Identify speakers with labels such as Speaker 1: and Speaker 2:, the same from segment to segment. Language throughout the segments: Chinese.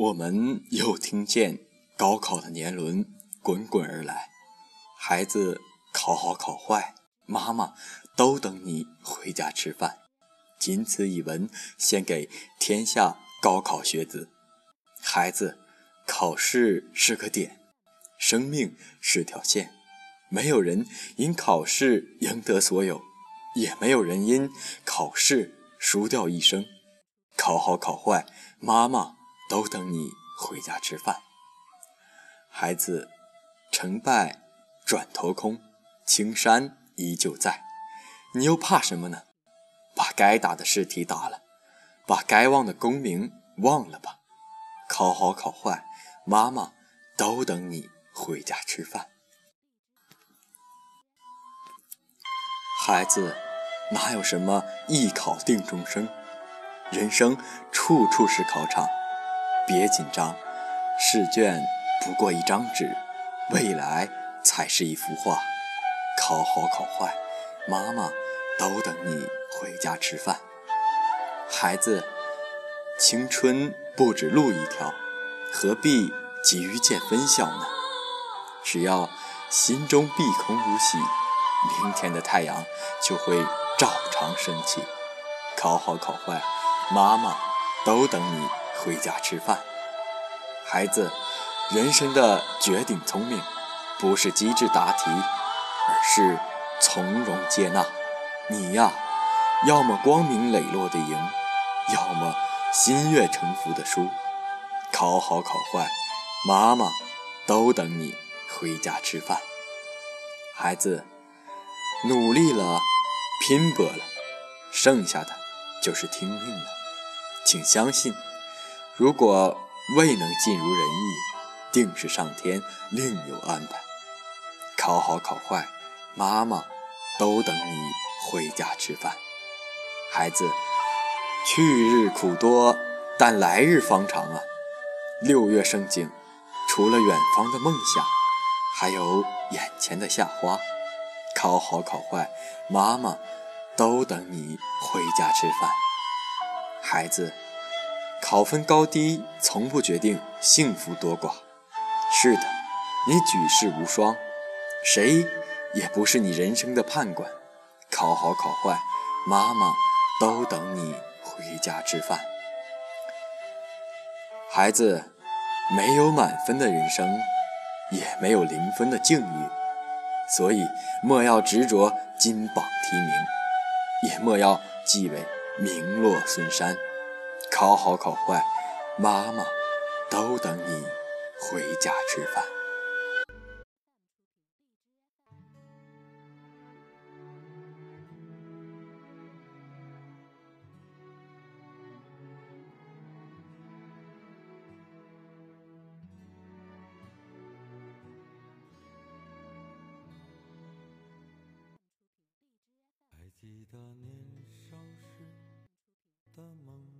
Speaker 1: 我们又听见高考的年轮滚滚而来，孩子考好考坏，妈妈都等你回家吃饭。仅此一文，献给天下高考学子。孩子，考试是个点，生命是条线，没有人因考试赢得所有，也没有人因考试输掉一生。考好考坏，妈妈都等你回家吃饭。孩子，成败转头空，青山依旧在，你又怕什么呢？把该打的试题打了，把该忘的功名忘了吧。考好考坏，妈妈都等你回家吃饭。孩子，哪有什么一考定终生？人生处处是考场，别紧张，试卷不过一张纸，未来才是一幅画。考好考坏，妈妈都等你。回家吃饭，孩子，青春不止路一条，何必急于见分晓呢？只要心中碧空如洗，明天的太阳就会照常升起。考好考坏，妈妈都等你回家吃饭。孩子，人生的绝顶聪明，不是机智答题，而是从容接纳。你呀。要么光明磊落的赢，要么心悦诚服的输。考好考坏，妈妈都等你回家吃饭。孩子，努力了，拼搏了，剩下的就是听命了。请相信，如果未能尽如人意，定是上天另有安排。考好考坏，妈妈都等你回家吃饭。孩子，去日苦多，但来日方长啊！六月盛景，除了远方的梦想，还有眼前的夏花。考好考坏，妈妈都等你回家吃饭。孩子，考分高低从不决定幸福多寡。是的，你举世无双，谁也不是你人生的判官。考好考坏，妈妈。都等你回家吃饭，孩子，没有满分的人生，也没有零分的境遇，所以莫要执着金榜题名，也莫要忌讳名落孙山。考好考坏，妈妈都等你回家吃饭。
Speaker 2: 还记得年少时的梦？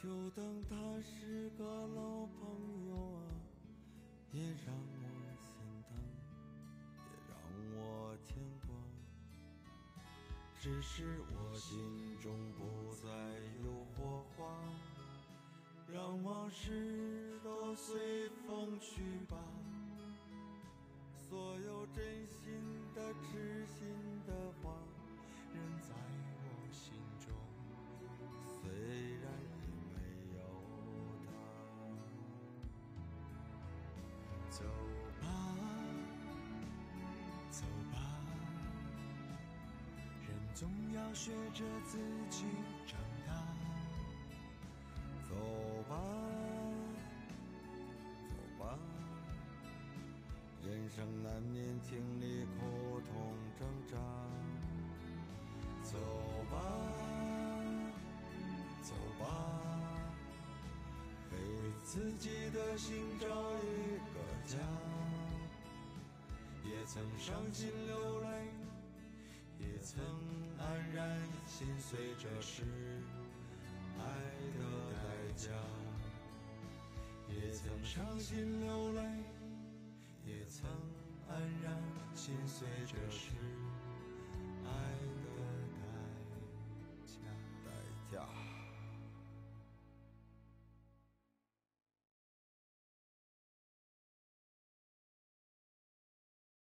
Speaker 3: 就当他是个老朋友啊，也让我心疼，也让我牵挂。只是我心中不再有火花，让往事都随风去吧。所有真心的、痴心的话，
Speaker 4: 走吧，走吧，人总要学着自己长大。
Speaker 3: 走吧，走吧，人生难免经历苦痛挣扎。走吧，走吧，为自己的心找一个家。也曾伤心流泪，也曾黯然心碎，这是爱的代价。也曾伤心流泪，也曾黯然心碎，这是